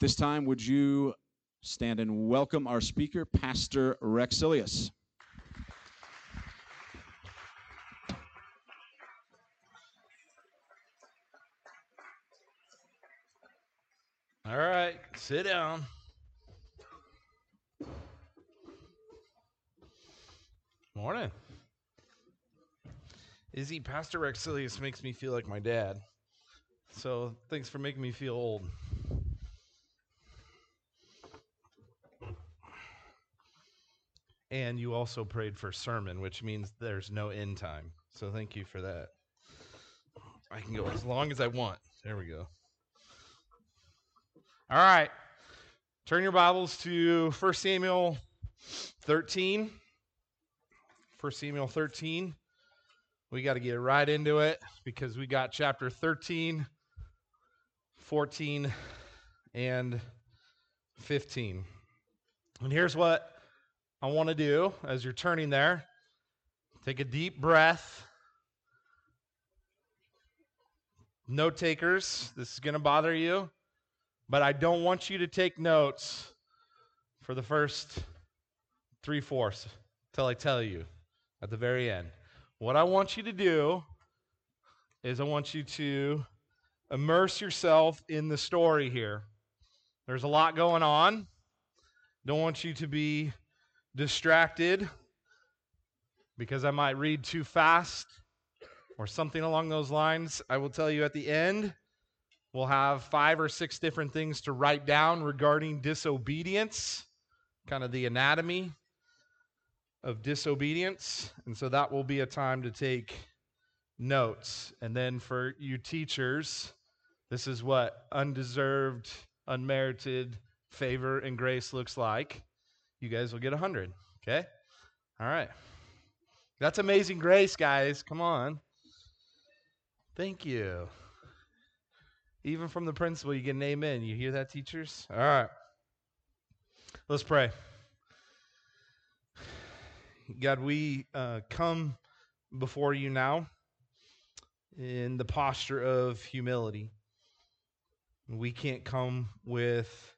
this time, would you stand and welcome our speaker, Pastor Rexilius? All right, sit down. Morning. Izzy, Pastor Rexilius makes me feel like my dad. So thanks for making me feel old. And you also prayed for sermon, which means there's no end time. So thank you for that. I can go as long as I want. There we go. All right. Turn your Bibles to 1 Samuel 13. 1 Samuel 13. We got to get right into it because we got chapter 13, 14, and 15. And here's what I want to do as you're turning there take a deep breath. Note takers, this is going to bother you, but I don't want you to take notes for the first three fourths till I tell you at the very end. What I want you to do is I want you to immerse yourself in the story here. There's a lot going on. Don't want you to be distracted because I might read too fast or something along those lines. I will tell you at the end, we'll have five or six different things to write down regarding disobedience, kind of the anatomy of disobedience. And so that will be a time to take notes. And then for you teachers, this is what undeserved, unmerited favor and grace looks like. You guys will get 100. Okay? All right. That's amazing grace, guys. Come on. Thank you. Even from the principal, you get an amen. You hear that, teachers? All right. Let's pray. God, we uh, come before you now in the posture of humility. We can't come with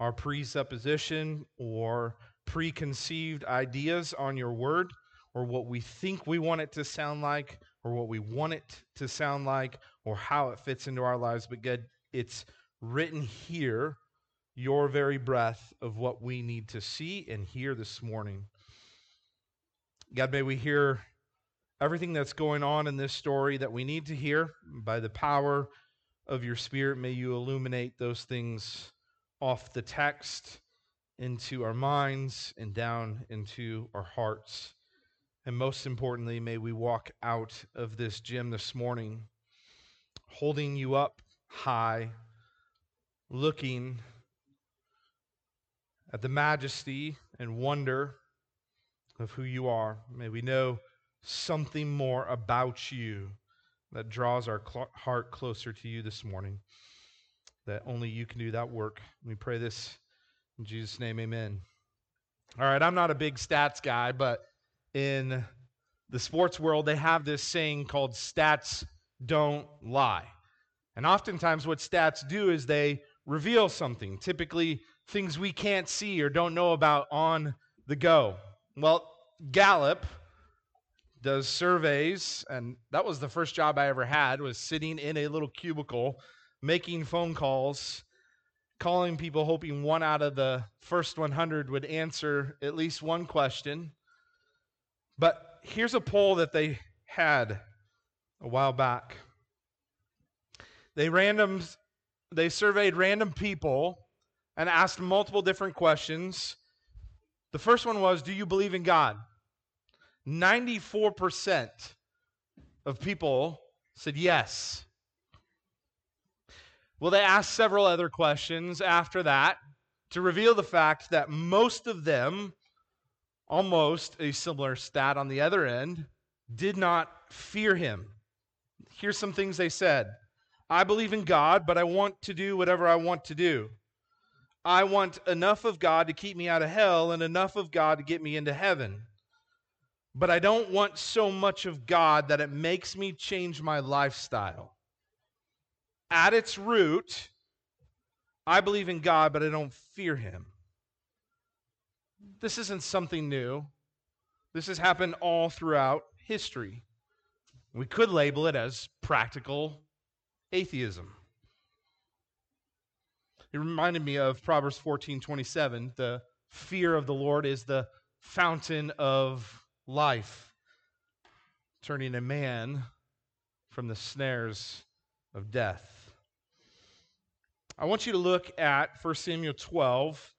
our presupposition or preconceived ideas on your word or what we think we want it to sound like or what we want it to sound like or how it fits into our lives. But God, it's written here, your very breath of what we need to see and hear this morning. God, may we hear everything that's going on in this story that we need to hear by the power of your Spirit. May you illuminate those things off the text into our minds and down into our hearts. And most importantly, may we walk out of this gym this morning holding you up high, looking at the majesty and wonder of who you are. May we know something more about you that draws our heart closer to you this morning. That only you can do that work. We pray this in Jesus' name, amen. All right, I'm not a big stats guy, but in the sports world, they have this saying called stats don't lie. And oftentimes, what stats do is they reveal something, typically things we can't see or don't know about on the go. Well, Gallup does surveys, and that was the first job I ever had was sitting in a little cubicle making phone calls, calling people hoping one out of the first 100 would answer at least one question. But here's a poll that they had a while back. They random they surveyed random people and asked multiple different questions. The first one was, do you believe in God? 94% of people said yes. Well, they asked several other questions after that to reveal the fact that most of them, almost a similar stat on the other end, did not fear him. Here's some things they said I believe in God, but I want to do whatever I want to do. I want enough of God to keep me out of hell and enough of God to get me into heaven but I don't want so much of God that it makes me change my lifestyle. At its root, I believe in God, but I don't fear him. This isn't something new. This has happened all throughout history. We could label it as practical atheism. It reminded me of Proverbs 14 27. The fear of the Lord is the fountain of life, turning a man from the snares of death. I want you to look at 1 Samuel 12,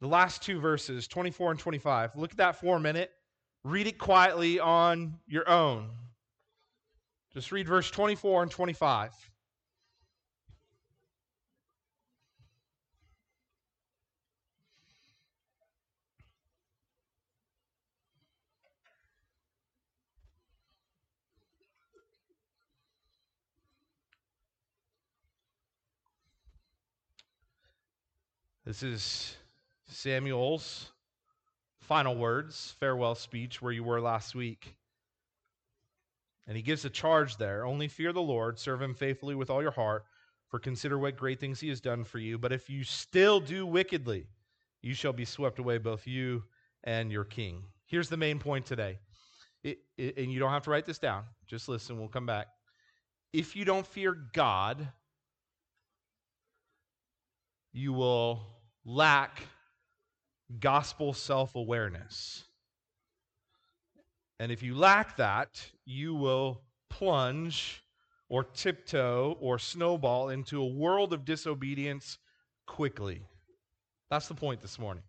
the last two verses, 24 and 25. Look at that for a minute. Read it quietly on your own. Just read verse 24 and 25. This is Samuel's final words, farewell speech, where you were last week. And he gives a charge there only fear the Lord, serve him faithfully with all your heart, for consider what great things he has done for you. But if you still do wickedly, you shall be swept away, both you and your king. Here's the main point today. It, it, and you don't have to write this down. Just listen, we'll come back. If you don't fear God, you will lack gospel self awareness. And if you lack that, you will plunge or tiptoe or snowball into a world of disobedience quickly. That's the point this morning.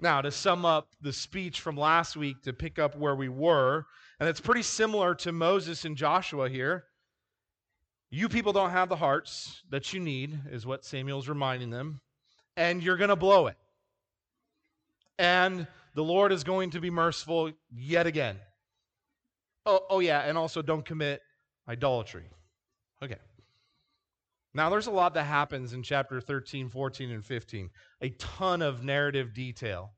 Now, to sum up the speech from last week, to pick up where we were, and it's pretty similar to Moses and Joshua here. You people don't have the hearts that you need, is what Samuel's reminding them and you're going to blow it. And the Lord is going to be merciful yet again. Oh, oh yeah, and also don't commit idolatry. Okay. Now, there's a lot that happens in chapter 13, 14, and 15. A ton of narrative detail.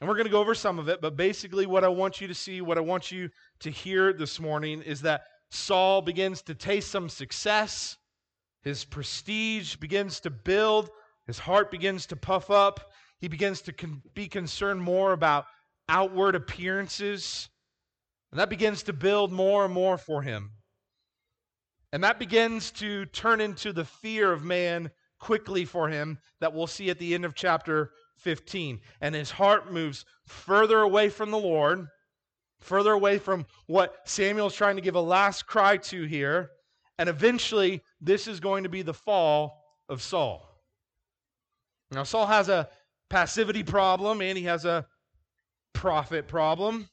And we're going to go over some of it, but basically, what I want you to see, what I want you to hear this morning is that Saul begins to taste some success his prestige begins to build, his heart begins to puff up, he begins to con- be concerned more about outward appearances, and that begins to build more and more for him. And that begins to turn into the fear of man quickly for him that we'll see at the end of chapter 15. And his heart moves further away from the Lord, further away from what Samuel's trying to give a last cry to here. And eventually, this is going to be the fall of Saul. Now, Saul has a passivity problem and he has a prophet problem.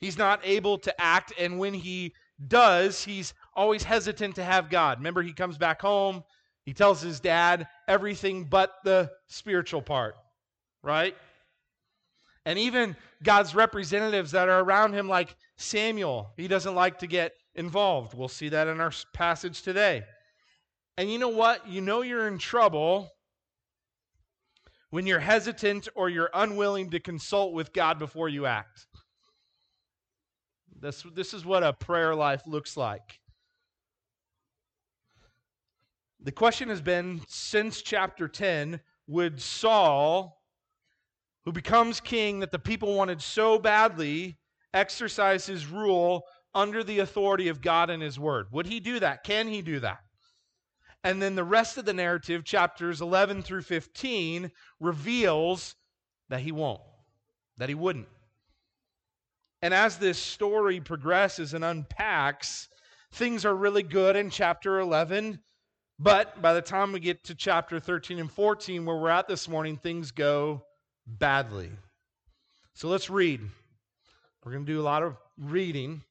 He's not able to act, and when he does, he's always hesitant to have God. Remember, he comes back home, he tells his dad everything but the spiritual part, right? And even God's representatives that are around him, like Samuel, he doesn't like to get involved. We'll see that in our passage today. And you know what? You know you're in trouble when you're hesitant or you're unwilling to consult with God before you act. This, this is what a prayer life looks like. The question has been since chapter 10 would Saul, who becomes king that the people wanted so badly, exercise his rule under the authority of God and His Word? Would he do that? Can he do that? And then the rest of the narrative, chapters 11 through 15, reveals that he won't, that he wouldn't. And as this story progresses and unpacks, things are really good in chapter 11. But by the time we get to chapter 13 and 14, where we're at this morning, things go badly. So let's read. We're going to do a lot of reading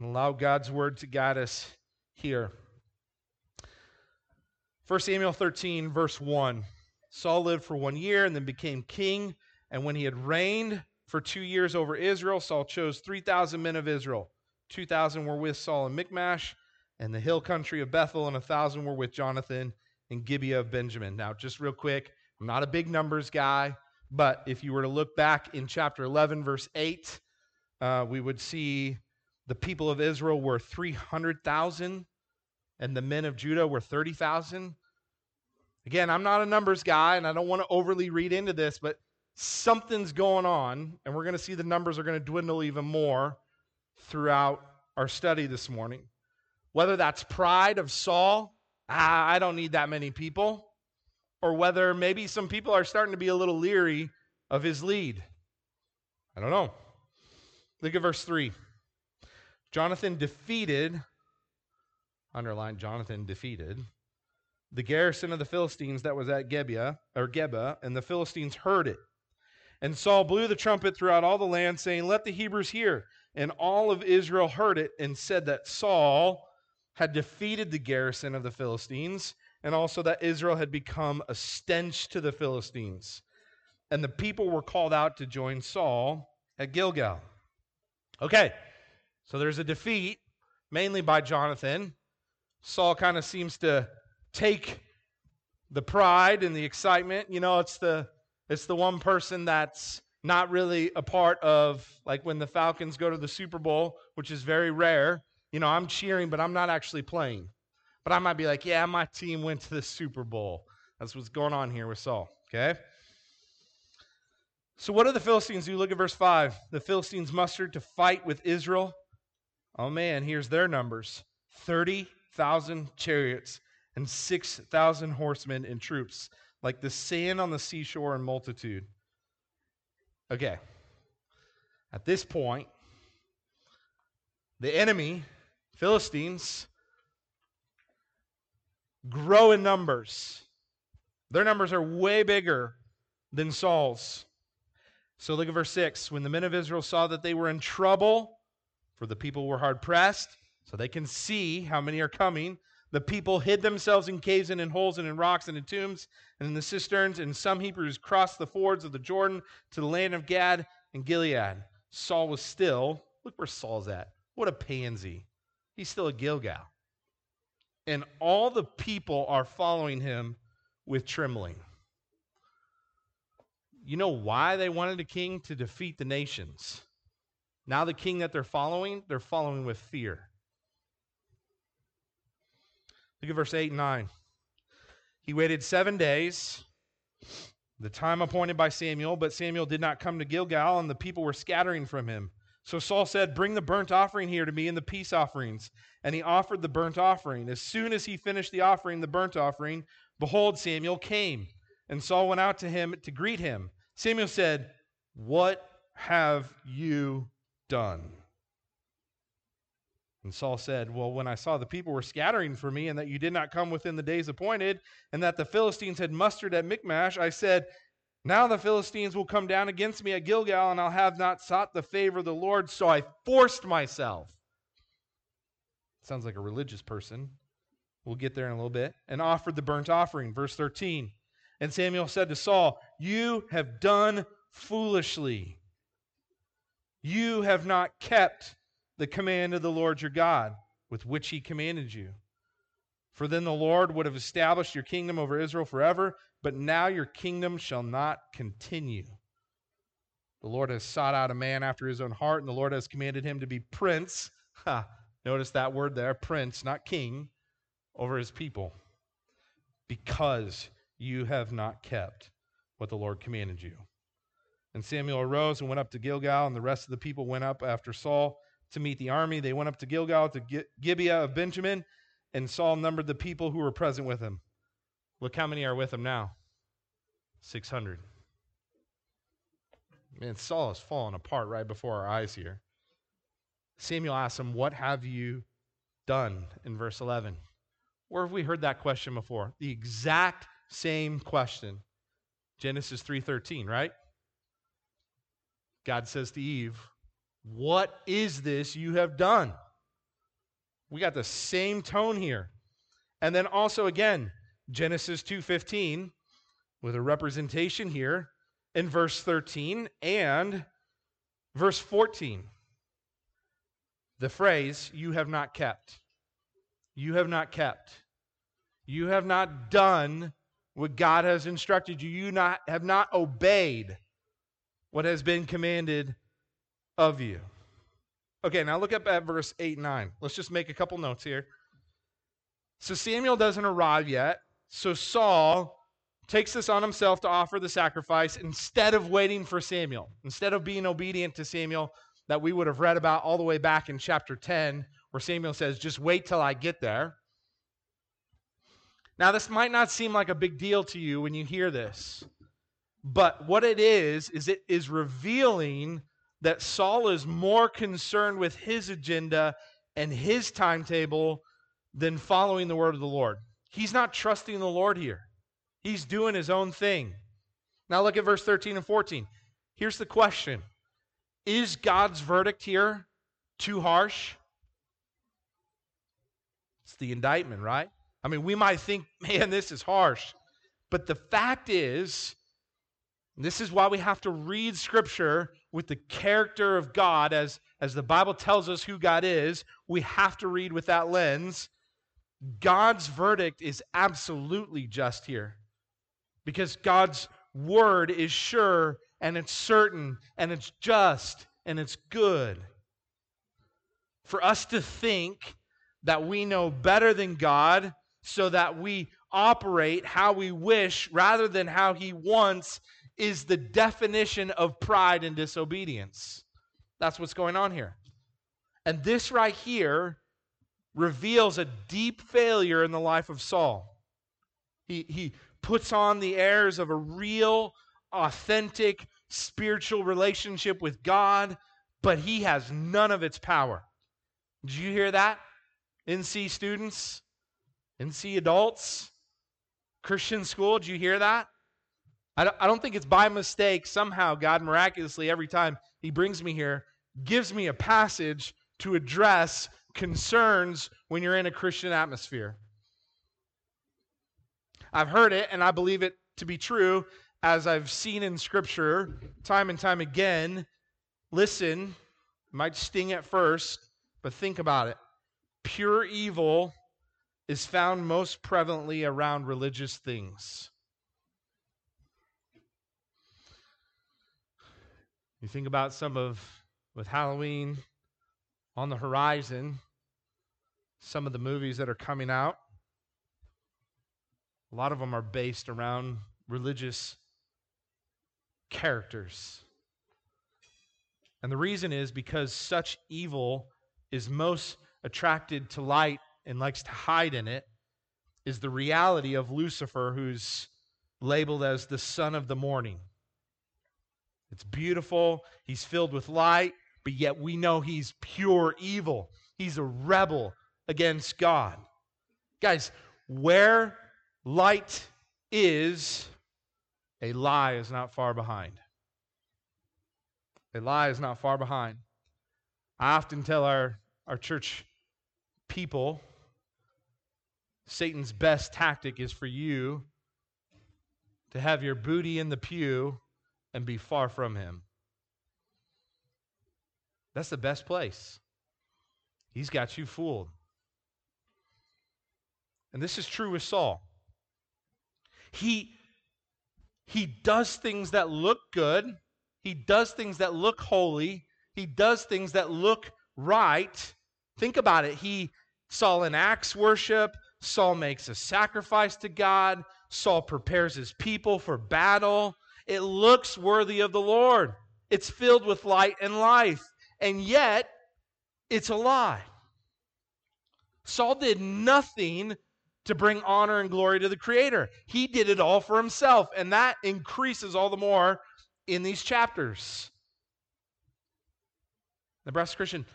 and allow God's word to guide us here. 1 Samuel 13, verse 1. Saul lived for one year and then became king. And when he had reigned for two years over Israel, Saul chose 3,000 men of Israel. 2,000 were with Saul in Michmash and the hill country of Bethel, and 1,000 were with Jonathan in Gibeah of Benjamin. Now, just real quick, I'm not a big numbers guy, but if you were to look back in chapter 11, verse 8, uh, we would see the people of Israel were 300,000 and the men of Judah were 30,000. Again, I'm not a numbers guy and I don't want to overly read into this, but something's going on, and we're going to see the numbers are going to dwindle even more throughout our study this morning. Whether that's pride of Saul, ah, I don't need that many people, or whether maybe some people are starting to be a little leery of his lead. I don't know. Look at verse 3. Jonathan defeated, underline Jonathan defeated, the garrison of the Philistines that was at Gibeah, or Geba, and the Philistines heard it. And Saul blew the trumpet throughout all the land, saying, Let the Hebrews hear. And all of Israel heard it and said that Saul had defeated the garrison of the Philistines, and also that Israel had become a stench to the Philistines. And the people were called out to join Saul at Gilgal. Okay, so there's a defeat, mainly by Jonathan. Saul kind of seems to take the pride and the excitement. You know, it's the it's the one person that's not really a part of like when the Falcons go to the Super Bowl, which is very rare. You know, I'm cheering, but I'm not actually playing. But I might be like, yeah, my team went to the Super Bowl. That's what's going on here with Saul. Okay. So, what do the Philistines do? Look at verse 5. The Philistines mustered to fight with Israel. Oh man, here's their numbers 30,000 chariots and 6,000 horsemen and troops, like the sand on the seashore in multitude. Okay. At this point, the enemy, Philistines, grow in numbers. Their numbers are way bigger than Saul's. So look at verse 6. When the men of Israel saw that they were in trouble, for the people were hard pressed, so they can see how many are coming, the people hid themselves in caves and in holes and in rocks and in tombs and in the cisterns, and some Hebrews crossed the fords of the Jordan to the land of Gad and Gilead. Saul was still, look where Saul's at. What a pansy. He's still a Gilgal. And all the people are following him with trembling. You know why they wanted a king? To defeat the nations. Now, the king that they're following, they're following with fear. Look at verse 8 and 9. He waited seven days, the time appointed by Samuel, but Samuel did not come to Gilgal, and the people were scattering from him. So Saul said, Bring the burnt offering here to me and the peace offerings. And he offered the burnt offering. As soon as he finished the offering, the burnt offering, behold, Samuel came. And Saul went out to him to greet him. Samuel said, What have you done? And Saul said, Well, when I saw the people were scattering for me, and that you did not come within the days appointed, and that the Philistines had mustered at Michmash, I said, Now the Philistines will come down against me at Gilgal, and I'll have not sought the favor of the Lord, so I forced myself. Sounds like a religious person. We'll get there in a little bit. And offered the burnt offering. Verse 13. And Samuel said to Saul, You have done foolishly. You have not kept the command of the Lord your God, with which he commanded you. For then the Lord would have established your kingdom over Israel forever, but now your kingdom shall not continue. The Lord has sought out a man after his own heart, and the Lord has commanded him to be prince. Ha, notice that word there, prince, not king, over his people, because you have not kept what the Lord commanded you. And Samuel arose and went up to Gilgal, and the rest of the people went up after Saul to meet the army. They went up to Gilgal to Gibeah of Benjamin, and Saul numbered the people who were present with him. Look how many are with him now 600. Man, Saul is falling apart right before our eyes here. Samuel asks him, What have you done in verse 11? Where have we heard that question before? The exact same question. Genesis 3:13, right? God says to Eve, "What is this you have done?" We got the same tone here. And then also again, Genesis 2:15 with a representation here in verse 13 and verse 14. The phrase, you have not kept. You have not kept. You have not done what God has instructed you. You not, have not obeyed what has been commanded of you. Okay, now look up at verse 8 and 9. Let's just make a couple notes here. So Samuel doesn't arrive yet. So Saul takes this on himself to offer the sacrifice instead of waiting for Samuel, instead of being obedient to Samuel that we would have read about all the way back in chapter 10, where Samuel says, Just wait till I get there. Now, this might not seem like a big deal to you when you hear this, but what it is, is it is revealing that Saul is more concerned with his agenda and his timetable than following the word of the Lord. He's not trusting the Lord here, he's doing his own thing. Now, look at verse 13 and 14. Here's the question Is God's verdict here too harsh? It's the indictment, right? I mean, we might think, man, this is harsh. But the fact is, this is why we have to read Scripture with the character of God as, as the Bible tells us who God is. We have to read with that lens. God's verdict is absolutely just here because God's word is sure and it's certain and it's just and it's good. For us to think that we know better than God so that we operate how we wish rather than how He wants is the definition of pride and disobedience. That's what's going on here. And this right here reveals a deep failure in the life of Saul. He, he puts on the airs of a real, authentic, spiritual relationship with God, but he has none of its power. Did you hear that? NC students, NC adults, Christian school, did you hear that? I don't, think it's by mistake. Somehow, God miraculously, every time He brings me here, gives me a passage to address concerns when you're in a Christian atmosphere. I've heard it and I believe it to be true as I've seen in Scripture time and time again. Listen, might sting at first, but think about it. Pure evil is found most prevalently around religious things. You think about some of, with Halloween on the horizon, some of the movies that are coming out. A lot of them are based around religious characters. And the reason is because such evil is most attracted to light and likes to hide in it, is the reality of Lucifer, who's labeled as the son of the morning. It's beautiful. He's filled with light, but yet we know he's pure evil. He's a rebel against God. Guys, where light is, a lie is not far behind. A lie is not far behind. I often tell our, our church people Satan's best tactic is for you to have your booty in the pew and be far from him. That's the best place. He's got you fooled. And this is true with Saul. He, he does things that look good, he does things that look holy, he does things that look right. Think about it. He Saul enacts worship, Saul makes a sacrifice to God, Saul prepares his people for battle. It looks worthy of the Lord. It's filled with light and life. And yet, it's a lie. Saul did nothing to bring honor and glory to the Creator. He did it all for himself, and that increases all the more in these chapters. Nebraska Christian,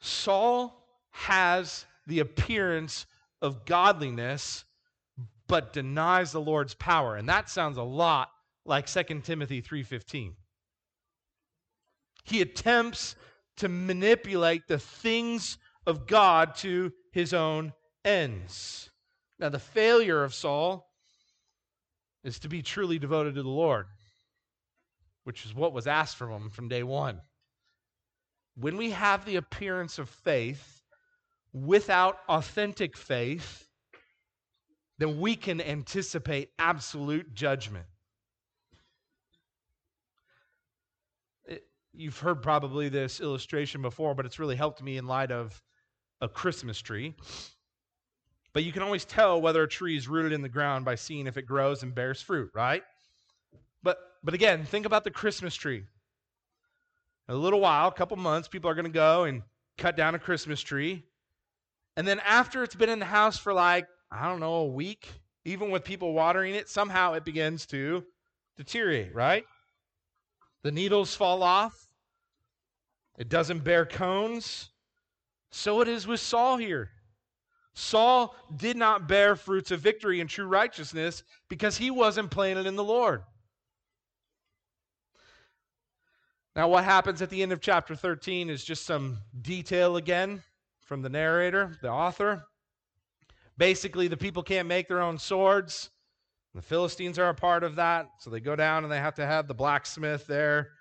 Saul has the appearance of godliness, but denies the Lord's power. And that sounds a lot like 2 Timothy 3:15. He attempts to manipulate the things of God to his own ends. Now the failure of Saul is to be truly devoted to the Lord, which is what was asked from him from day 1. When we have the appearance of faith without authentic faith, then we can anticipate absolute judgment. You've heard probably this illustration before, but it's really helped me in light of a Christmas tree. But you can always tell whether a tree is rooted in the ground by seeing if it grows and bears fruit, right? But but again, think about the Christmas tree. A little while, a couple months, people are going to go and cut down a Christmas tree. And then after it's been in the house for like, I don't know, a week, even with people watering it, somehow it begins to deteriorate, right? The needles fall off. It doesn't bear cones. So it is with Saul here. Saul did not bear fruits of victory and true righteousness because he wasn't planted in the Lord. Now, what happens at the end of chapter 13 is just some detail again from the narrator, the author. Basically, the people can't make their own swords. The Philistines are a part of that. So they go down and they have to have the blacksmith there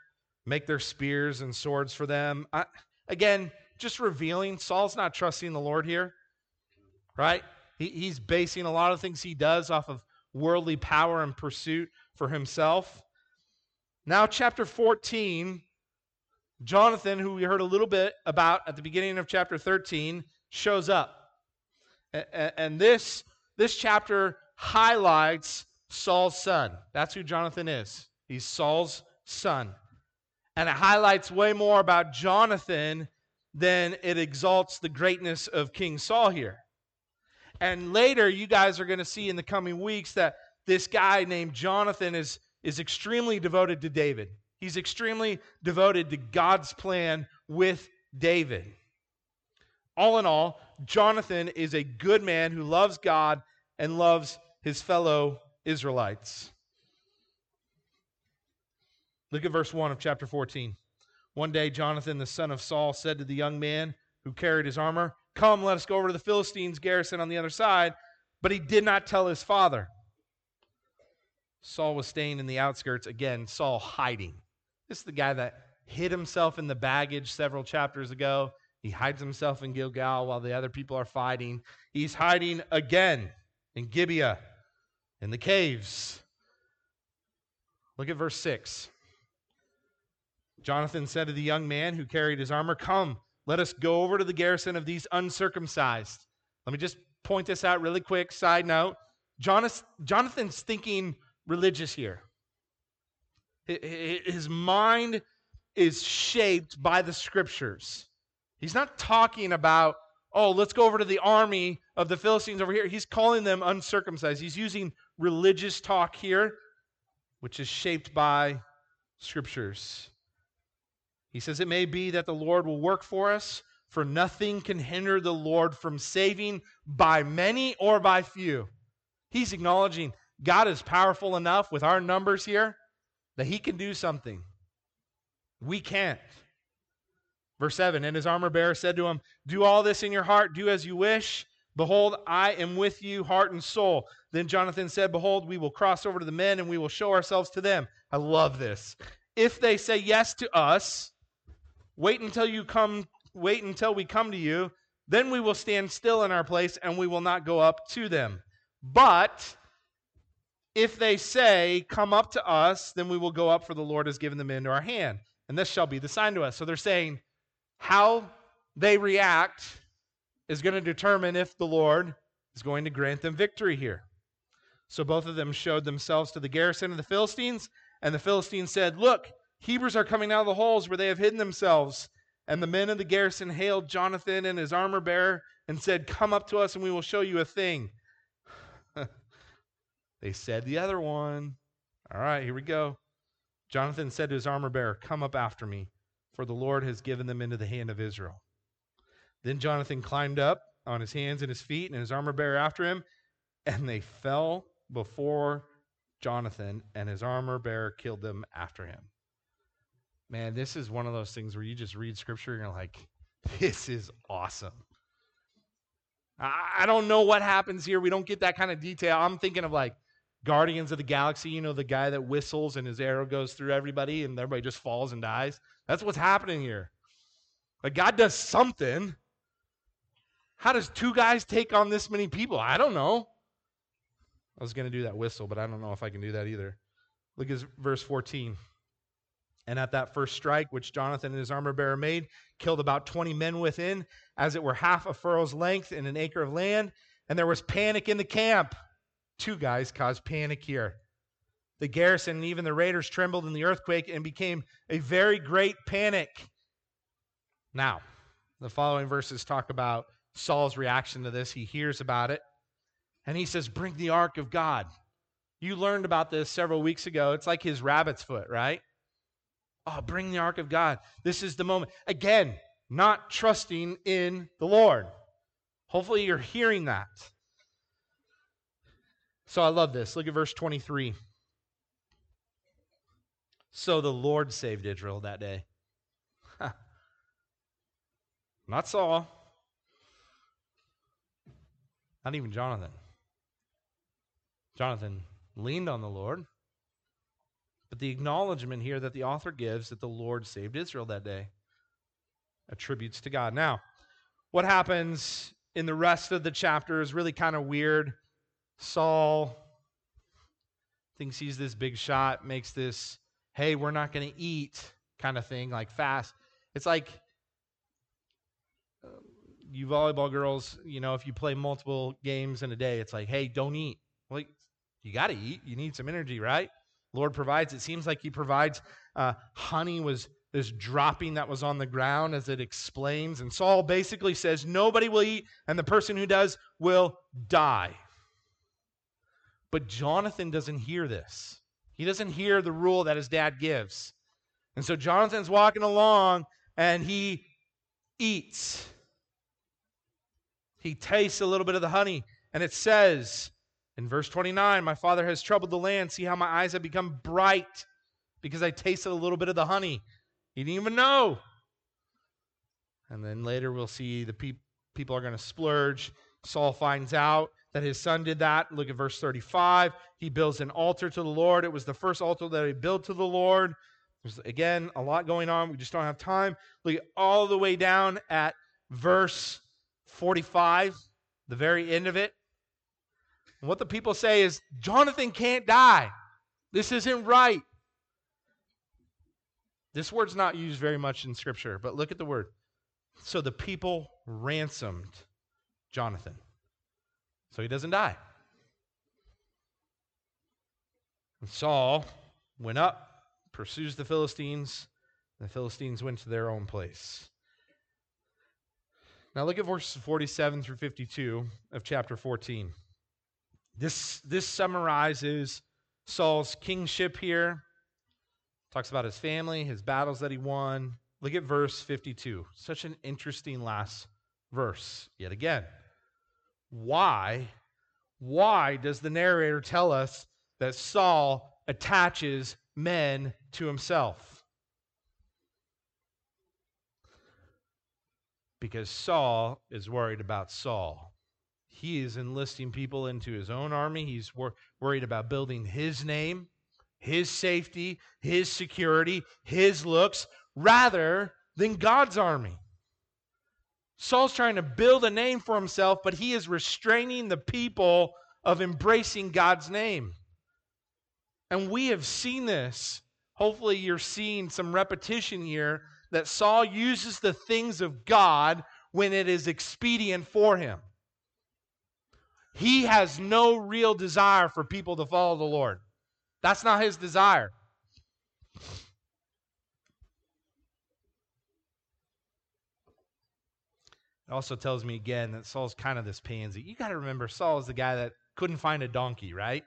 make their spears and swords for them. I, again, just revealing Saul's not trusting the Lord here, right? He, he's basing a lot of things he does off of worldly power and pursuit for himself. Now, chapter 14, Jonathan, who we heard a little bit about at the beginning of chapter 13, shows up. And this, this chapter highlights Saul's son. That's who Jonathan is. He's Saul's son. And it highlights way more about Jonathan than it exalts the greatness of King Saul here. And later, you guys are going to see in the coming weeks that this guy named Jonathan is, is extremely devoted to David. He's extremely devoted to God's plan with David. All in all, Jonathan is a good man who loves God and loves his fellow Israelites. Look at verse 1 of chapter 14. One day, Jonathan, the son of Saul, said to the young man who carried his armor, Come, let us go over to the Philistines' garrison on the other side. But he did not tell his father. Saul was staying in the outskirts. Again, Saul hiding. This is the guy that hid himself in the baggage several chapters ago. He hides himself in Gilgal while the other people are fighting. He's hiding again in Gibeah, in the caves. Look at verse 6. Jonathan said to the young man who carried his armor, Come, let us go over to the garrison of these uncircumcised. Let me just point this out really quick. Side note Jonathan's thinking religious here. His mind is shaped by the scriptures. He's not talking about, oh, let's go over to the army of the Philistines over here. He's calling them uncircumcised. He's using religious talk here, which is shaped by scriptures. He says, It may be that the Lord will work for us, for nothing can hinder the Lord from saving by many or by few. He's acknowledging God is powerful enough with our numbers here that he can do something. We can't. Verse 7 And his armor bearer said to him, Do all this in your heart, do as you wish. Behold, I am with you, heart and soul. Then Jonathan said, Behold, we will cross over to the men and we will show ourselves to them. I love this. If they say yes to us, Wait until you come, wait until we come to you. Then we will stand still in our place and we will not go up to them. But if they say, Come up to us, then we will go up, for the Lord has given them into our hand. And this shall be the sign to us. So they're saying, How they react is going to determine if the Lord is going to grant them victory here. So both of them showed themselves to the garrison of the Philistines, and the Philistines said, Look, Hebrews are coming out of the holes where they have hidden themselves. And the men of the garrison hailed Jonathan and his armor bearer and said, Come up to us and we will show you a thing. they said the other one. All right, here we go. Jonathan said to his armor bearer, Come up after me, for the Lord has given them into the hand of Israel. Then Jonathan climbed up on his hands and his feet, and his armor bearer after him, and they fell before Jonathan, and his armor bearer killed them after him man, this is one of those things where you just read scripture and you're like, this is awesome. I, don't know what happens here. We don't get that kind of detail. I'm thinking of like Guardians of the Galaxy, you know, the guy that whistles and his arrow goes through everybody and everybody just falls and dies. That's what's happening here. Like God does something. How does two guys take on this many people? I don't know. I was going to do that whistle, but I don't know if I can do that either. Look at verse 14. And at that first strike, which Jonathan and his armor bearer made, killed about 20 men within, as it were half a furrow's length in an acre of land. and there was panic in the camp. Two guys caused panic here. The garrison and even the raiders trembled in the earthquake and became a very great panic. Now, the following verses talk about Saul's reaction to this. He hears about it and he says, Bring the ark of God. You learned about this several weeks ago. It's like his rabbit's foot, right? Oh, bring the ark of God. This is the moment. Again, not trusting in the Lord. Hopefully, you're hearing that. So I love this. Look at verse 23. So the Lord saved Israel that day. Not Saul. Not even Jonathan. Jonathan leaned on the Lord. But the acknowledgement here that the author gives that the Lord saved Israel that day attributes to God. Now, what happens in the rest of the chapter is really kind of weird. Saul thinks he's this big shot, makes this, hey, we're not going to eat kind of thing, like fast. It's like um, you volleyball girls, you know, if you play multiple games in a day, it's like, hey, don't eat. Like, you got to eat. You need some energy, right? Lord provides. It seems like He provides. Uh, honey was this dropping that was on the ground, as it explains. And Saul basically says, Nobody will eat, and the person who does will die. But Jonathan doesn't hear this. He doesn't hear the rule that his dad gives. And so Jonathan's walking along and he eats. He tastes a little bit of the honey, and it says, in verse 29, my father has troubled the land. See how my eyes have become bright because I tasted a little bit of the honey. He didn't even know. And then later we'll see the pe- people are going to splurge. Saul finds out that his son did that. Look at verse 35. He builds an altar to the Lord. It was the first altar that he built to the Lord. There's, again, a lot going on. We just don't have time. Look all the way down at verse 45, the very end of it. And what the people say is, Jonathan can't die. This isn't right. This word's not used very much in Scripture, but look at the word. So the people ransomed Jonathan. So he doesn't die. And Saul went up, pursues the Philistines. The Philistines went to their own place. Now look at verses 47 through 52 of chapter 14. This, this summarizes Saul's kingship here. Talks about his family, his battles that he won. Look at verse 52. Such an interesting last verse, yet again. Why? Why does the narrator tell us that Saul attaches men to himself? Because Saul is worried about Saul. He is enlisting people into his own army. He's wor- worried about building his name, his safety, his security, his looks, rather than God's army. Saul's trying to build a name for himself, but he is restraining the people of embracing God's name. And we have seen this. Hopefully, you're seeing some repetition here that Saul uses the things of God when it is expedient for him. He has no real desire for people to follow the Lord. That's not his desire. It also tells me again that Saul's kind of this pansy. You got to remember, Saul is the guy that couldn't find a donkey, right?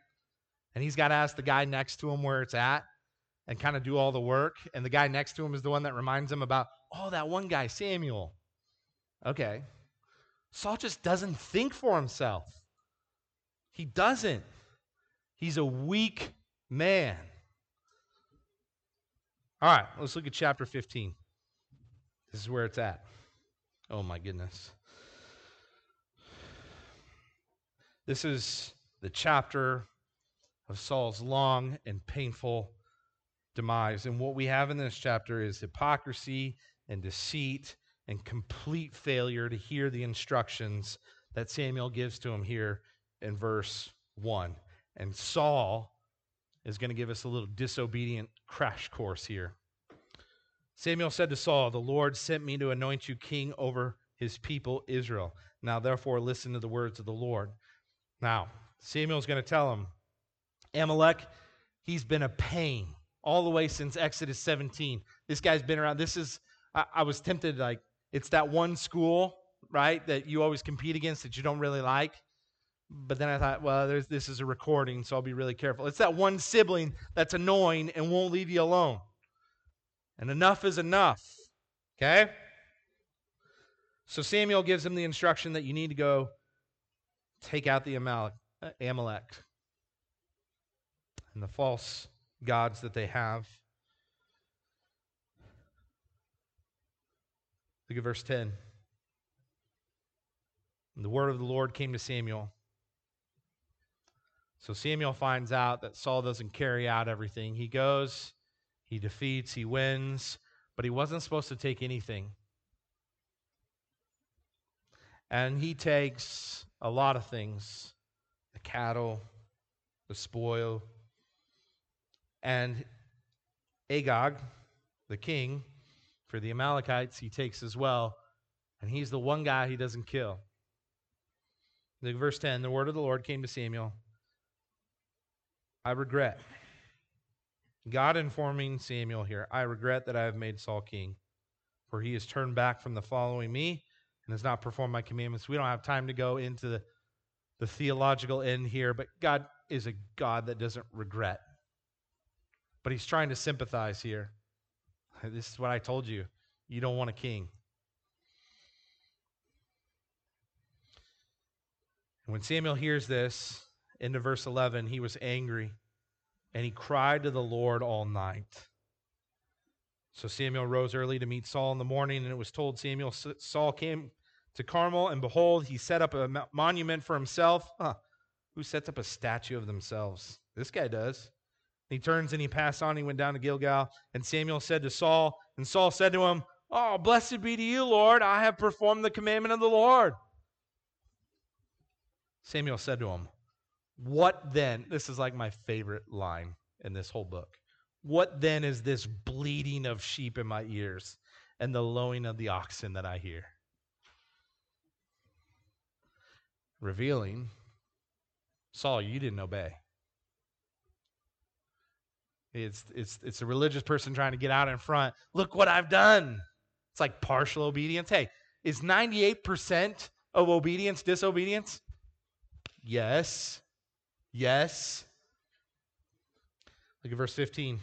And he's got to ask the guy next to him where it's at and kind of do all the work. And the guy next to him is the one that reminds him about, oh, that one guy, Samuel. Okay. Saul just doesn't think for himself. He doesn't. He's a weak man. All right, let's look at chapter 15. This is where it's at. Oh my goodness. This is the chapter of Saul's long and painful demise. And what we have in this chapter is hypocrisy and deceit and complete failure to hear the instructions that Samuel gives to him here in verse 1. And Saul is going to give us a little disobedient crash course here. Samuel said to Saul, The Lord sent me to anoint you king over his people Israel. Now, therefore, listen to the words of the Lord. Now, Samuel's going to tell him Amalek, he's been a pain all the way since Exodus 17. This guy's been around. This is, I, I was tempted, like, it's that one school, right, that you always compete against that you don't really like. But then I thought, well, this is a recording, so I'll be really careful. It's that one sibling that's annoying and won't leave you alone. And enough is enough. Okay? So Samuel gives him the instruction that you need to go take out the Amalek, uh, Amalek and the false gods that they have. Look at verse 10. And the word of the Lord came to Samuel. So Samuel finds out that Saul doesn't carry out everything. He goes, he defeats, he wins, but he wasn't supposed to take anything. And he takes a lot of things the cattle, the spoil. And Agag, the king, for the Amalekites, he takes as well. And he's the one guy he doesn't kill. Look, verse 10 The word of the Lord came to Samuel. I regret. God informing Samuel here, I regret that I have made Saul king, for he has turned back from the following me and has not performed my commandments. We don't have time to go into the, the theological end here, but God is a God that doesn't regret. But he's trying to sympathize here. This is what I told you. You don't want a king. And when Samuel hears this, into verse 11, he was angry and he cried to the Lord all night. So Samuel rose early to meet Saul in the morning, and it was told Samuel, Saul came to Carmel, and behold, he set up a monument for himself. Huh. Who sets up a statue of themselves? This guy does. He turns and he passed on. He went down to Gilgal, and Samuel said to Saul, and Saul said to him, Oh, blessed be to you, Lord. I have performed the commandment of the Lord. Samuel said to him, What then? This is like my favorite line in this whole book. What then is this bleating of sheep in my ears and the lowing of the oxen that I hear? Revealing, Saul, you didn't obey. It's, it's, it's a religious person trying to get out in front. Look what I've done. It's like partial obedience. Hey, is 98% of obedience disobedience? Yes. Yes. Look at verse 15.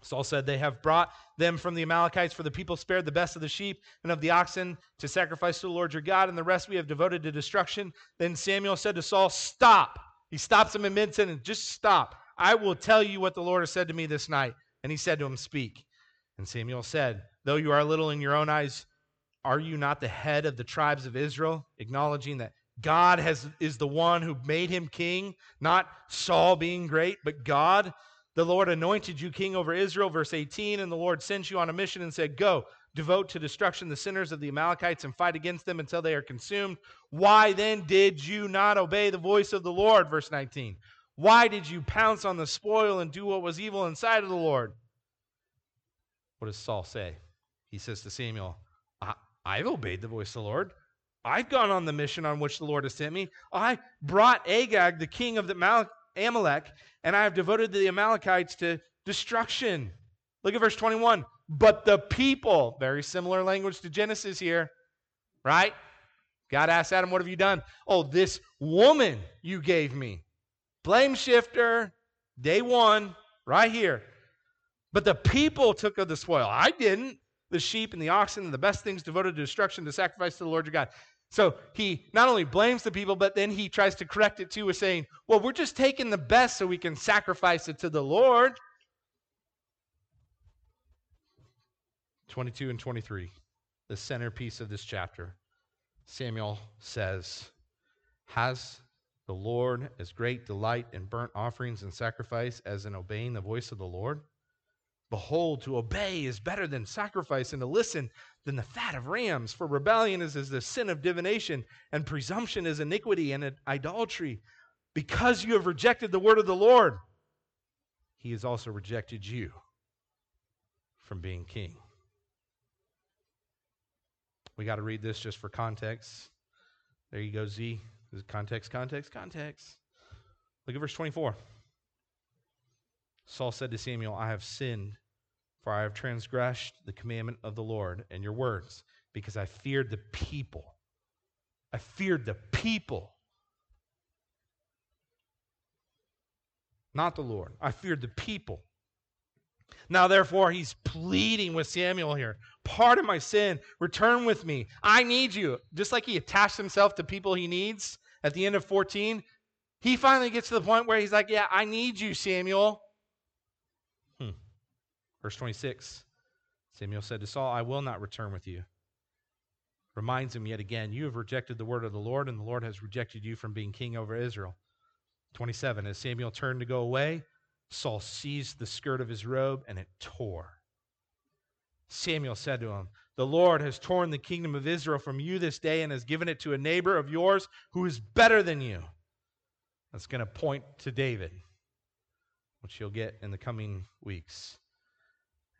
Saul said, They have brought them from the Amalekites, for the people spared the best of the sheep and of the oxen to sacrifice to the Lord your God, and the rest we have devoted to destruction. Then Samuel said to Saul, Stop. He stops him in mid sentence. Just stop. I will tell you what the Lord has said to me this night. And he said to him, Speak. And Samuel said, Though you are little in your own eyes, are you not the head of the tribes of Israel? Acknowledging that God has, is the one who made him king, not Saul being great, but God. The Lord anointed you king over Israel, verse 18, and the Lord sent you on a mission and said, Go, devote to destruction the sinners of the Amalekites and fight against them until they are consumed. Why then did you not obey the voice of the Lord? Verse 19. Why did you pounce on the spoil and do what was evil inside of the Lord? What does Saul say? He says to Samuel, I've obeyed the voice of the Lord. I've gone on the mission on which the Lord has sent me. I brought Agag, the king of the Amalek, and I have devoted the Amalekites to destruction. Look at verse 21. But the people, very similar language to Genesis here, right? God asked Adam, What have you done? Oh, this woman you gave me. Blame shifter, day one, right here. But the people took of the spoil. I didn't. The sheep and the oxen and the best things devoted to destruction to sacrifice to the Lord your God. So he not only blames the people, but then he tries to correct it too with saying, Well, we're just taking the best so we can sacrifice it to the Lord. 22 and 23, the centerpiece of this chapter. Samuel says, Has the Lord as great delight in burnt offerings and sacrifice as in obeying the voice of the Lord? Behold, to obey is better than sacrifice, and to listen than the fat of rams. For rebellion is as the sin of divination, and presumption is iniquity and idolatry. Because you have rejected the word of the Lord, he has also rejected you from being king. We got to read this just for context. There you go, Z. Context, context, context. Look at verse 24. Saul said to Samuel, I have sinned, for I have transgressed the commandment of the Lord and your words, because I feared the people. I feared the people, not the Lord. I feared the people. Now, therefore, he's pleading with Samuel here Pardon my sin. Return with me. I need you. Just like he attached himself to people he needs at the end of 14, he finally gets to the point where he's like, Yeah, I need you, Samuel. Verse 26 Samuel said to Saul, I will not return with you. Reminds him yet again, You have rejected the word of the Lord, and the Lord has rejected you from being king over Israel. 27 As Samuel turned to go away, Saul seized the skirt of his robe and it tore. Samuel said to him, The Lord has torn the kingdom of Israel from you this day and has given it to a neighbor of yours who is better than you. That's going to point to David, which you'll get in the coming weeks.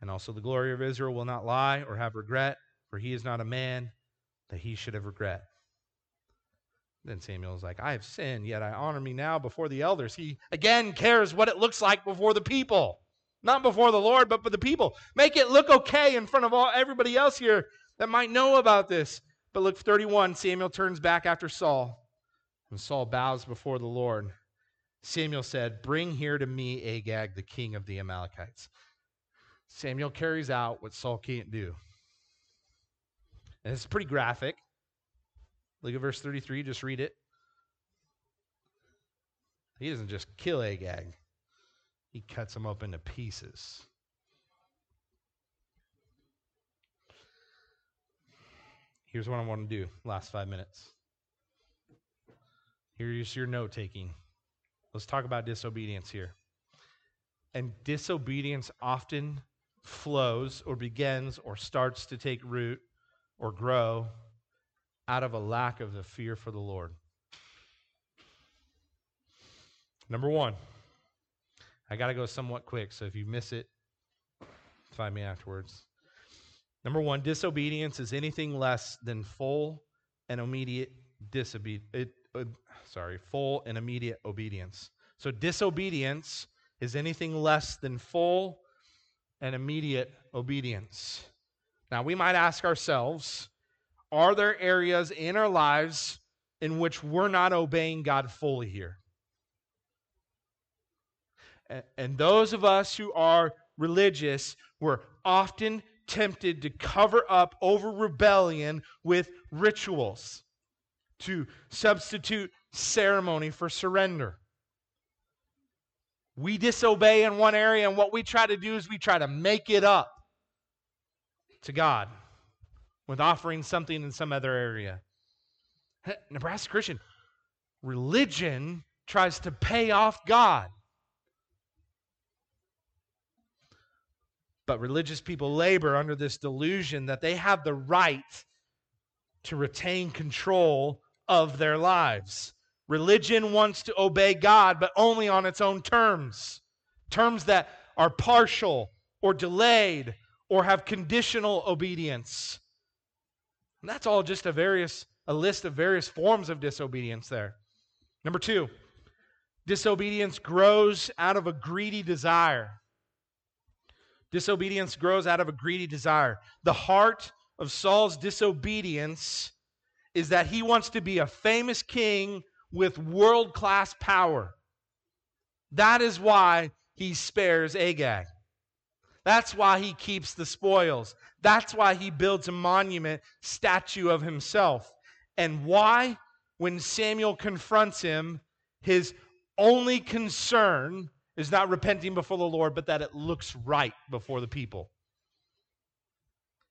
And also, the glory of Israel will not lie or have regret, for he is not a man that he should have regret. Then Samuel is like, I have sinned, yet I honor me now before the elders. He again cares what it looks like before the people. Not before the Lord, but for the people. Make it look okay in front of all everybody else here that might know about this. But look, 31, Samuel turns back after Saul, and Saul bows before the Lord. Samuel said, Bring here to me Agag, the king of the Amalekites. Samuel carries out what Saul can't do. And it's pretty graphic. Look at verse 33, just read it. He doesn't just kill Agag, he cuts him up into pieces. Here's what I want to do last five minutes. Here's your note taking. Let's talk about disobedience here. And disobedience often flows or begins or starts to take root or grow out of a lack of the fear for the Lord. Number one, I got to go somewhat quick, so if you miss it, find me afterwards. Number one, disobedience is anything less than full and immediate disobedience. Uh, sorry, full and immediate obedience. So disobedience is anything less than full and immediate obedience. Now, we might ask ourselves are there areas in our lives in which we're not obeying God fully here? And those of us who are religious were often tempted to cover up over rebellion with rituals, to substitute ceremony for surrender. We disobey in one area, and what we try to do is we try to make it up to God with offering something in some other area. Nebraska Christian, religion tries to pay off God. But religious people labor under this delusion that they have the right to retain control of their lives. Religion wants to obey God, but only on its own terms. Terms that are partial or delayed or have conditional obedience. And that's all just a various a list of various forms of disobedience there. Number 2, disobedience grows out of a greedy desire. Disobedience grows out of a greedy desire. The heart of Saul's disobedience is that he wants to be a famous king with world class power. That is why he spares Agag. That's why he keeps the spoils. That's why he builds a monument statue of himself. And why, when Samuel confronts him, his only concern is not repenting before the Lord, but that it looks right before the people.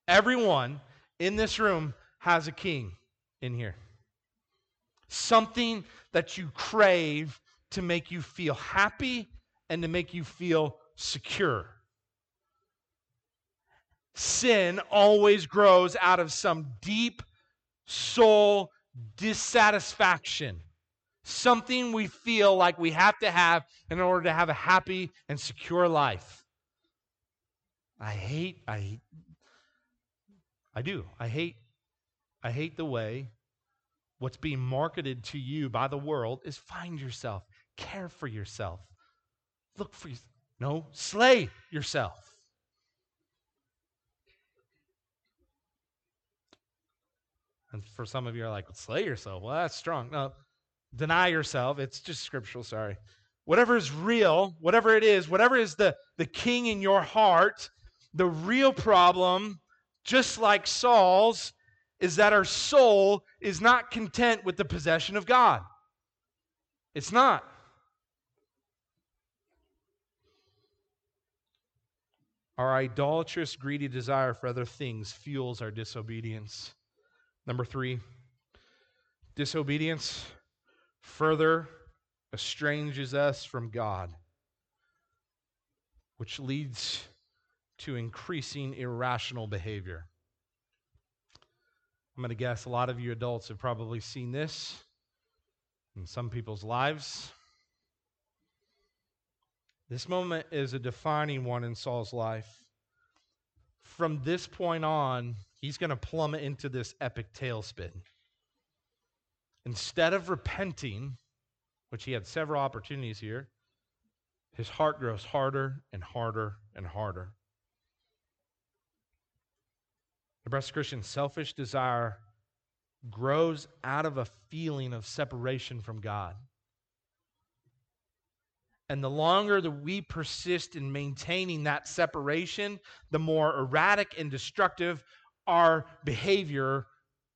Everyone in this room has a king in here. Something that you crave to make you feel happy and to make you feel secure. Sin always grows out of some deep soul dissatisfaction something we feel like we have to have in order to have a happy and secure life. I hate, I, I do. I hate I hate the way what's being marketed to you by the world is find yourself, care for yourself, look for you. No, slay yourself. And for some of you are like, slay yourself. Well, that's strong. No, deny yourself. It's just scriptural, sorry. Whatever is real, whatever it is, whatever is the, the king in your heart, the real problem, just like Saul's, is that our soul is not content with the possession of God. It's not. Our idolatrous, greedy desire for other things fuels our disobedience. Number three, disobedience further estranges us from God, which leads to increasing irrational behavior. I'm going to guess a lot of you adults have probably seen this in some people's lives. This moment is a defining one in Saul's life. From this point on, he's going to plummet into this epic tailspin. Instead of repenting, which he had several opportunities here, his heart grows harder and harder and harder. Nebraska Christian, selfish desire grows out of a feeling of separation from God. And the longer that we persist in maintaining that separation, the more erratic and destructive our behavior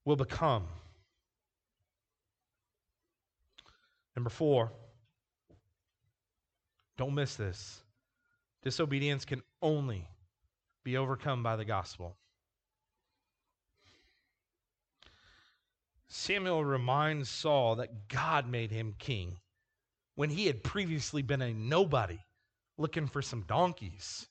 will become. Number four, don't miss this. Disobedience can only be overcome by the gospel. Samuel reminds Saul that God made him king when he had previously been a nobody looking for some donkeys.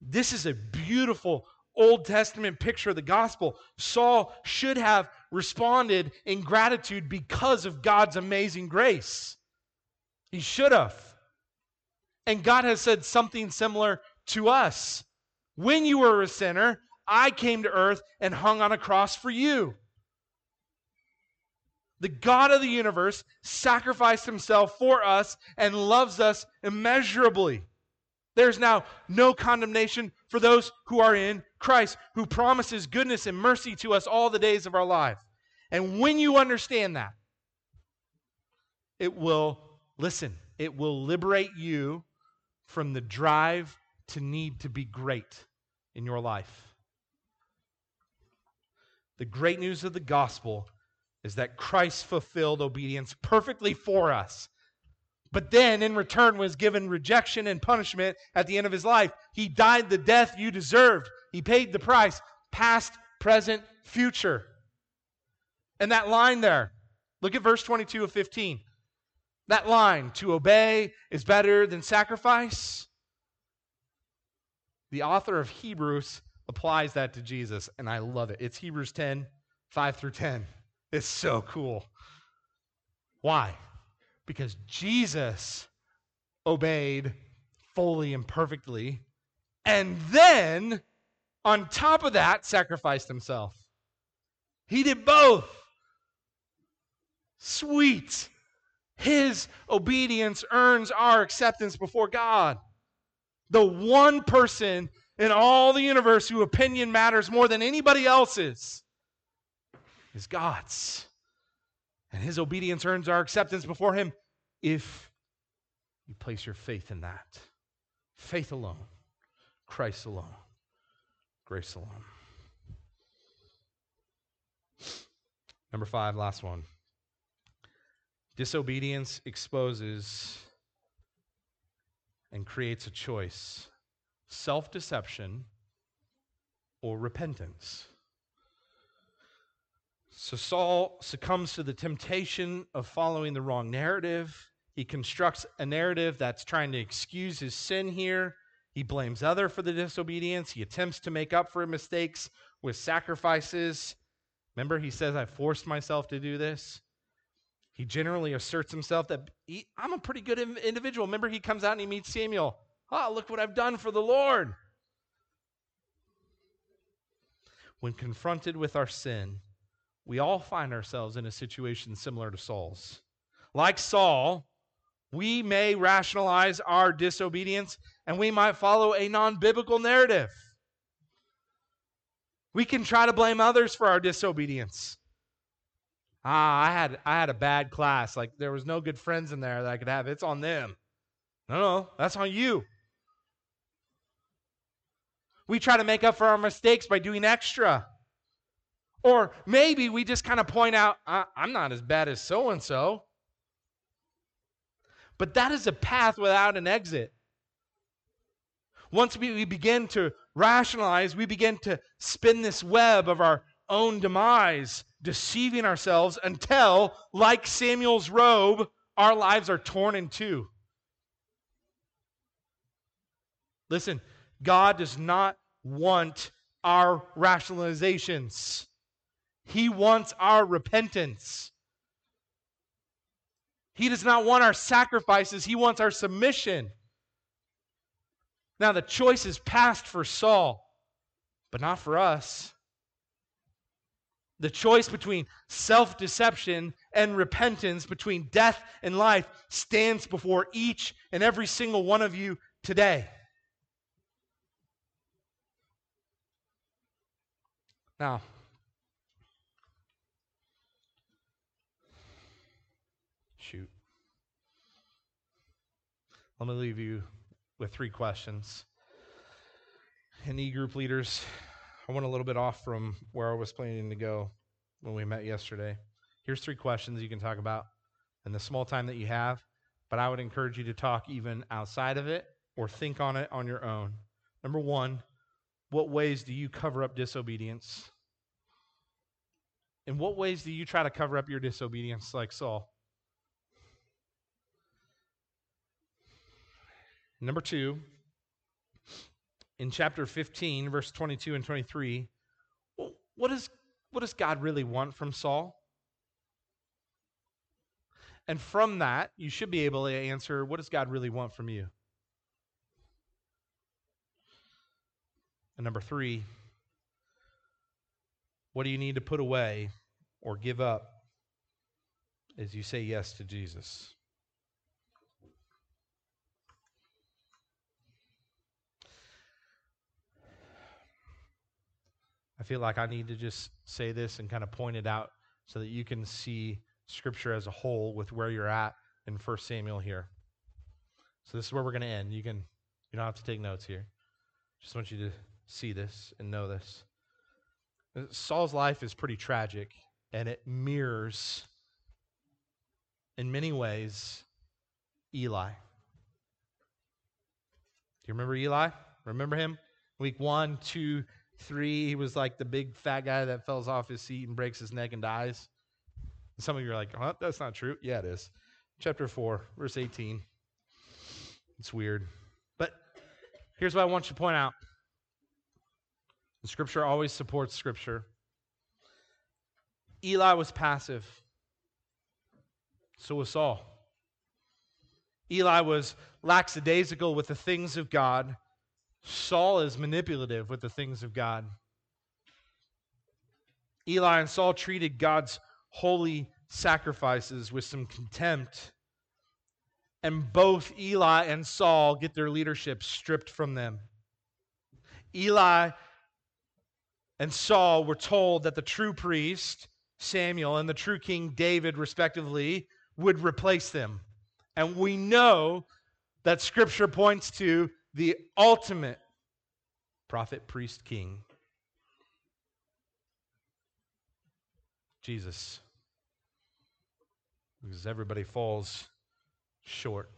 This is a beautiful Old Testament picture of the gospel. Saul should have responded in gratitude because of God's amazing grace. He should have. And God has said something similar to us. When you were a sinner, I came to earth and hung on a cross for you. The God of the universe sacrificed himself for us and loves us immeasurably. There's now no condemnation for those who are in Christ, who promises goodness and mercy to us all the days of our life. And when you understand that, it will, listen, it will liberate you from the drive to need to be great in your life. The great news of the gospel is that Christ fulfilled obedience perfectly for us. But then, in return, was given rejection and punishment at the end of his life. He died the death you deserved. He paid the price, past, present, future. And that line there, look at verse 22 of 15. That line, to obey is better than sacrifice. The author of Hebrews applies that to Jesus, and I love it. It's Hebrews 10, 5 through 10. It's so cool. Why? Because Jesus obeyed fully and perfectly, and then on top of that, sacrificed himself. He did both. Sweet. His obedience earns our acceptance before God. The one person in all the universe whose opinion matters more than anybody else's is God's. And his obedience earns our acceptance before him if you place your faith in that. Faith alone, Christ alone, grace alone. Number five, last one. Disobedience exposes and creates a choice self deception or repentance. So Saul succumbs to the temptation of following the wrong narrative. He constructs a narrative that's trying to excuse his sin here. He blames other for the disobedience. He attempts to make up for mistakes with sacrifices. Remember, he says, I forced myself to do this. He generally asserts himself that he, I'm a pretty good individual. Remember, he comes out and he meets Samuel. Oh, look what I've done for the Lord. when confronted with our sin, we all find ourselves in a situation similar to Saul's. Like Saul, we may rationalize our disobedience and we might follow a non biblical narrative. We can try to blame others for our disobedience. Ah, I had I had a bad class. Like there was no good friends in there that I could have. It's on them. No, no, that's on you. We try to make up for our mistakes by doing extra. Or maybe we just kind of point out, I'm not as bad as so and so. But that is a path without an exit. Once we, we begin to rationalize, we begin to spin this web of our own demise, deceiving ourselves until, like Samuel's robe, our lives are torn in two. Listen, God does not want our rationalizations, He wants our repentance. He does not want our sacrifices, He wants our submission. Now, the choice is passed for Saul, but not for us. The choice between self deception and repentance, between death and life, stands before each and every single one of you today. Now, shoot. Let me leave you with three questions. And e group leaders, I went a little bit off from where I was planning to go when we met yesterday. Here's three questions you can talk about in the small time that you have, but I would encourage you to talk even outside of it or think on it on your own. Number one, what ways do you cover up disobedience? In what ways do you try to cover up your disobedience like Saul? Number two, in chapter 15, verse 22 and 23, what, is, what does God really want from Saul? And from that, you should be able to answer what does God really want from you? And number three, what do you need to put away or give up as you say yes to Jesus? I feel like I need to just say this and kind of point it out so that you can see Scripture as a whole with where you're at in 1 Samuel here. So this is where we're going to end. You can you don't have to take notes here. Just want you to see this and know this. Saul's life is pretty tragic, and it mirrors, in many ways, Eli. Do you remember Eli? Remember him? Week one, two, three. He was like the big fat guy that falls off his seat and breaks his neck and dies. And some of you are like, huh, that's not true. Yeah, it is. Chapter 4, verse 18. It's weird. But here's what I want you to point out scripture always supports scripture. Eli was passive, so was Saul. Eli was lackadaisical with the things of God. Saul is manipulative with the things of God. Eli and Saul treated God's holy sacrifices with some contempt. And both Eli and Saul get their leadership stripped from them. Eli and Saul were told that the true priest, Samuel, and the true king, David, respectively, would replace them. And we know that scripture points to the ultimate prophet, priest, king, Jesus. Because everybody falls short.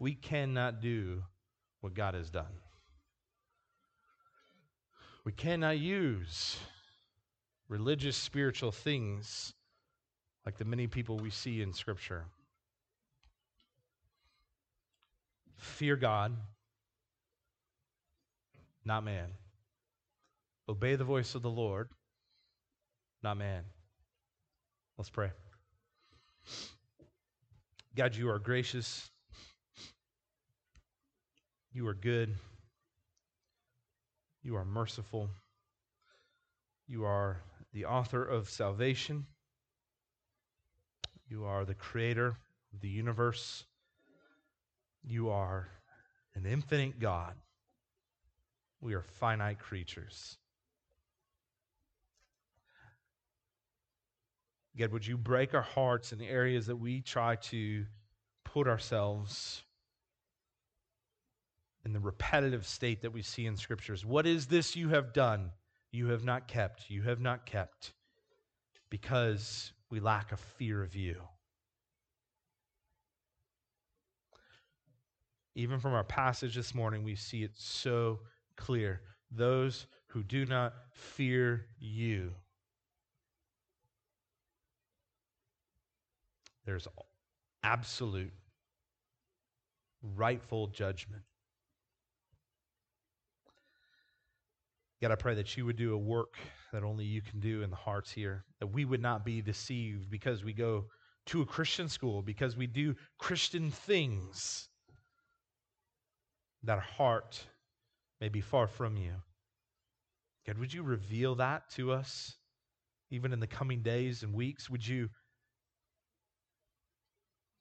We cannot do what God has done. We cannot use religious, spiritual things like the many people we see in Scripture. Fear God, not man. Obey the voice of the Lord, not man. Let's pray. God, you are gracious. You are good. You are merciful. You are the author of salvation. You are the creator of the universe. You are an infinite God. We are finite creatures. God, would you break our hearts in the areas that we try to put ourselves in the repetitive state that we see in scriptures? What is this you have done? You have not kept. You have not kept because we lack a fear of you. Even from our passage this morning, we see it so clear. Those who do not fear you There's absolute, rightful judgment. God, I pray that you would do a work that only you can do in the hearts here, that we would not be deceived because we go to a Christian school, because we do Christian things, that our heart may be far from you. God, would you reveal that to us even in the coming days and weeks? Would you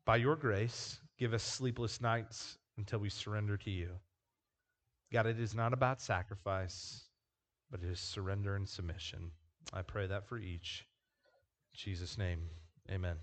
by your grace, give us sleepless nights until we surrender to you. God, it is not about sacrifice, but it is surrender and submission. I pray that for each. In Jesus' name, amen.